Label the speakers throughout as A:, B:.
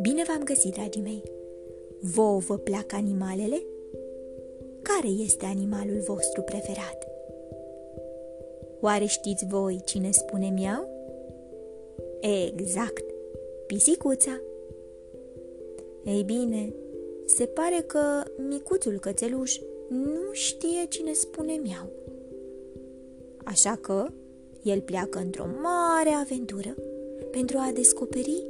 A: Bine v-am găsit, dragii mei! Vouă vă plac animalele? Care este animalul vostru preferat? Oare știți voi cine spune miau? Exact, pisicuța! Ei bine, se pare că micuțul cățeluș nu știe cine spune miau. Așa că el pleacă într-o mare aventură pentru a descoperi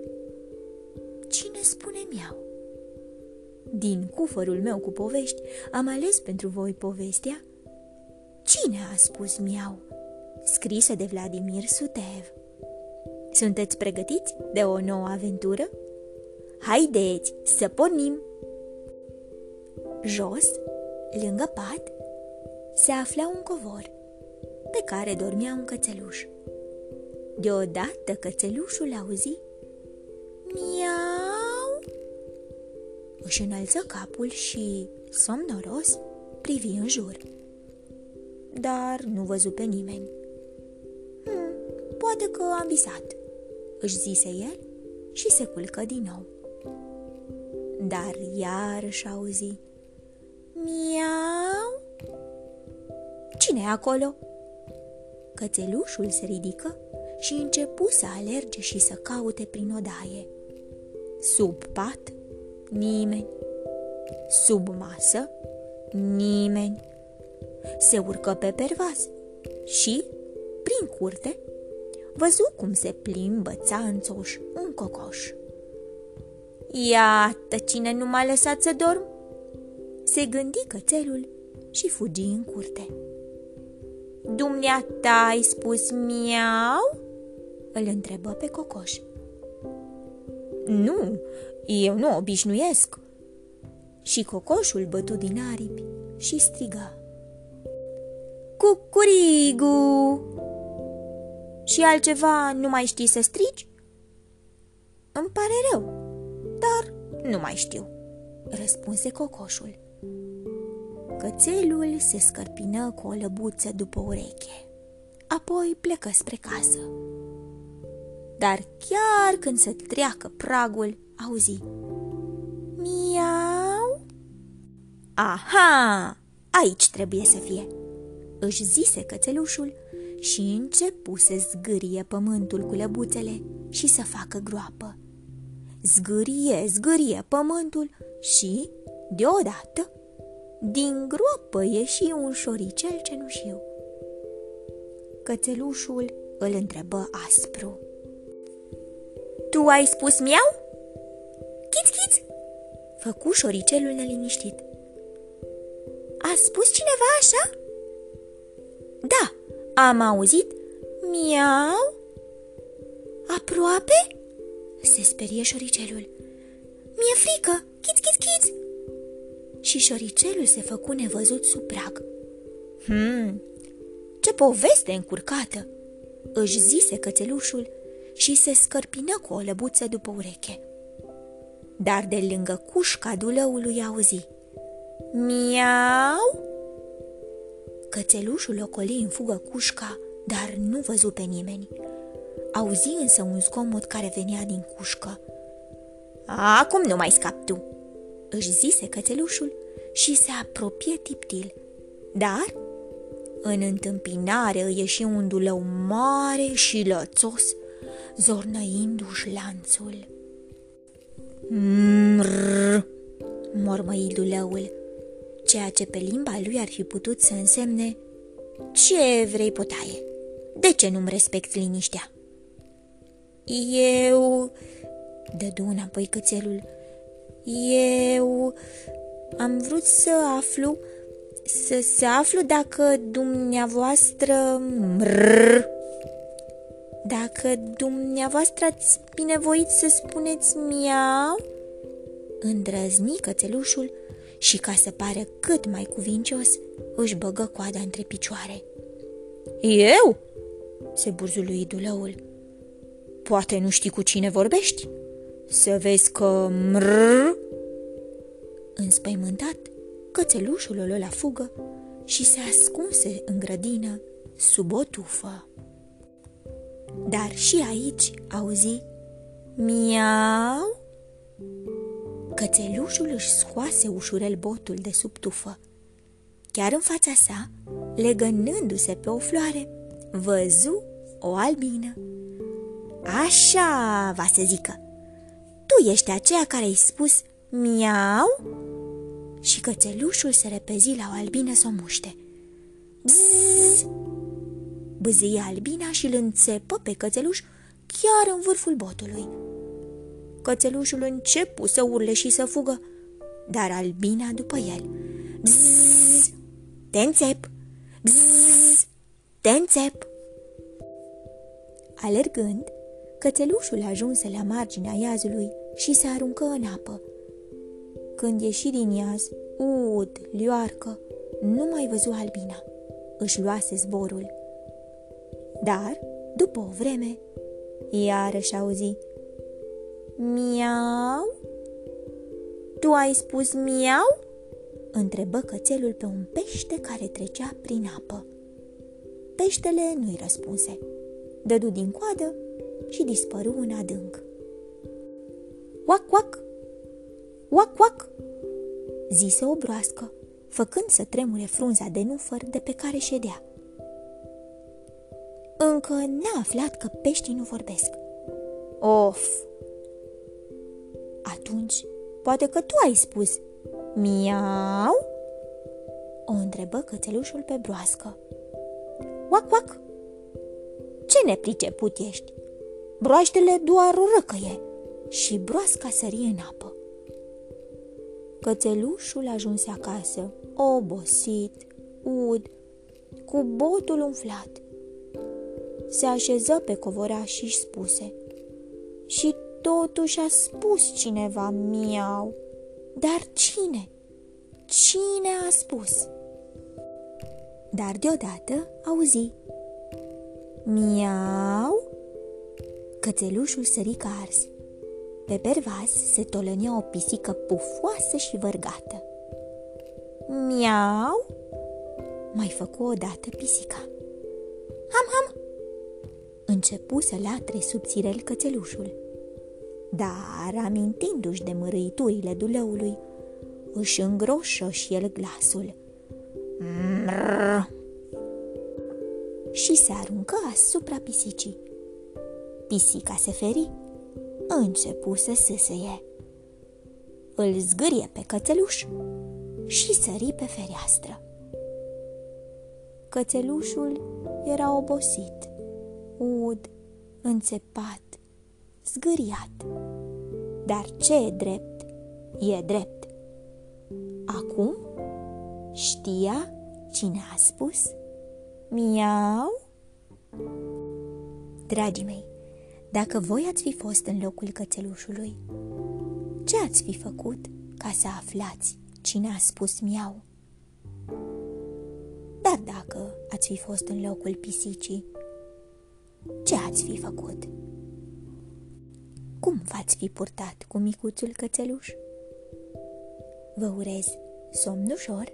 A: cine spune miau. Din cufărul meu cu povești am ales pentru voi povestea Cine a spus miau? scrisă de Vladimir Sutev. Sunteți pregătiți de o nouă aventură? Haideți să pornim! Jos, lângă pat, se afla un covor pe care dormea un cățeluș. Deodată cățelușul auzi Miau! Își înălță capul și, somnoros, privi în jur. Dar nu văzu pe nimeni. Hm, poate că am visat, își zise el și se culcă din nou. Dar iarăși auzi Miau! Cine e acolo? Cățelușul se ridică și începu să alerge și să caute prin odaie. Sub pat, nimeni. Sub masă, nimeni. Se urcă pe pervaz și, prin curte, văzu cum se plimbă țanțoș un cocoș. Iată cine nu m-a lăsat să dorm! Se gândi cățelul și fugi în curte. Dumneata ai spus miau? Îl întrebă pe cocoș. Nu, eu nu obișnuiesc. Și cocoșul bătu din aripi și striga. Cucurigu! Și altceva nu mai știi să strici? Îmi pare rău, dar nu mai știu, răspunse cocoșul. Cățelul se scărpină cu o lăbuță după ureche, apoi plecă spre casă. Dar chiar când se treacă pragul, auzi Miau! Aha! Aici trebuie să fie! Își zise cățelușul și începu să zgârie pământul cu lăbuțele și să facă groapă. Zgârie, zgârie pământul și, deodată, din groapă ieși un șoricel cenușiu. Cățelușul îl întrebă aspru. Tu ai spus miau? Chiți, chiți! Făcu șoricelul neliniștit. A spus cineva așa? Da, am auzit miau. Aproape? Se sperie șoricelul. Mi-e frică, chiți, chiți, chiți! Și șoricelul se făcu nevăzut sub prag. Hmm, ce poveste încurcată! își zise cățelușul și se scărpină cu o lăbuță după ureche. Dar de lângă cușca dulăului auzi Miau! Cățelușul ocoli în fugă cușca, dar nu văzu pe nimeni. Auzi însă un zgomot care venea din cușcă. Acum nu mai scap tu!" Își zise cățelușul și se apropie tiptil. Dar în întâmpinare îi ieși un dulău mare și lățos, zornăindu-și lanțul. Mrrr, mormăi dulăul, ceea ce pe limba lui ar fi putut să însemne Ce vrei, potaie? De ce nu-mi respecti liniștea? Eu... Dădu înapoi cățelul. Eu am vrut să aflu, să, să aflu dacă dumneavoastră... Mrr, dacă dumneavoastră ați binevoit să spuneți miau, îndrăzni cățelușul și ca să pare cât mai cuvincios, își băgă coada între picioare. Eu? se burzului dulăul. Poate nu știi cu cine vorbești? Să vezi că mrr Înspăimântat, cățelușul o la fugă și se ascunse în grădină sub o tufă. Dar și aici auzi miau. Cățelușul își scoase ușurel botul de sub tufă. Chiar în fața sa, legănându-se pe o floare, văzu o albină. Așa, va să zică, tu ești aceea care ai spus miau? Și cățelușul se repezi la o albină să o muște. Bzzz! Bâzâie albina și îl înțepă pe cățeluș chiar în vârful botului. Cățelușul începu să urle și să fugă, dar albina după el. Bzzz! Te înțep! Bzzz! Te înțep! Alergând, cățelușul ajunse la marginea iazului și se aruncă în apă. Când ieși din iaz, ud, lioarcă, nu mai văzu albina. Își luase zborul. Dar, după o vreme, iarăși auzi Miau? Tu ai spus miau? Întrebă cățelul pe un pește care trecea prin apă. Peștele nu-i răspunse. Dădu din coadă și dispăru în adânc. Oac, oac! Oac, oac! Zise o broască, făcând să tremure frunza de nufăr de pe care ședea. Încă n-a aflat că peștii nu vorbesc. Of! Atunci, poate că tu ai spus miau? O întrebă cățelușul pe broască. Oac, oac! Ce nepriceput ești? Broaștele doar răcăie și broasca sări în apă. Cățelușul ajunse acasă, obosit, ud, cu botul umflat. Se așeză pe covoraș și își spuse Și totuși a spus cineva miau. Dar cine? Cine a spus? Dar deodată auzi Miau? Cățelușul sări ca ars. Pe pervas se tolănea o pisică pufoasă și vărgată. Miau? Mai făcu odată pisica. Ham, ham! Începu să latre subțirel cățelușul. Dar, amintindu-și de mărăiturile dulăului, își îngroșă și el glasul. Mrrr! Și se aruncă asupra pisicii. Pisica se feri începu să sâsâie. Îl zgârie pe cățeluș și sări pe fereastră. Cățelușul era obosit, ud, înțepat, zgâriat. Dar ce e drept, e drept. Acum știa cine a spus miau? Dragii mei, dacă voi ați fi fost în locul cățelușului, ce ați fi făcut ca să aflați cine a spus miau? Dar dacă ați fi fost în locul pisicii, ce ați fi făcut? Cum v-ați fi purtat cu micuțul cățeluș? Vă urez somn ușor,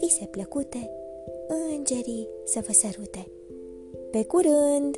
A: vise plăcute, îngerii să vă sărute. Pe curând!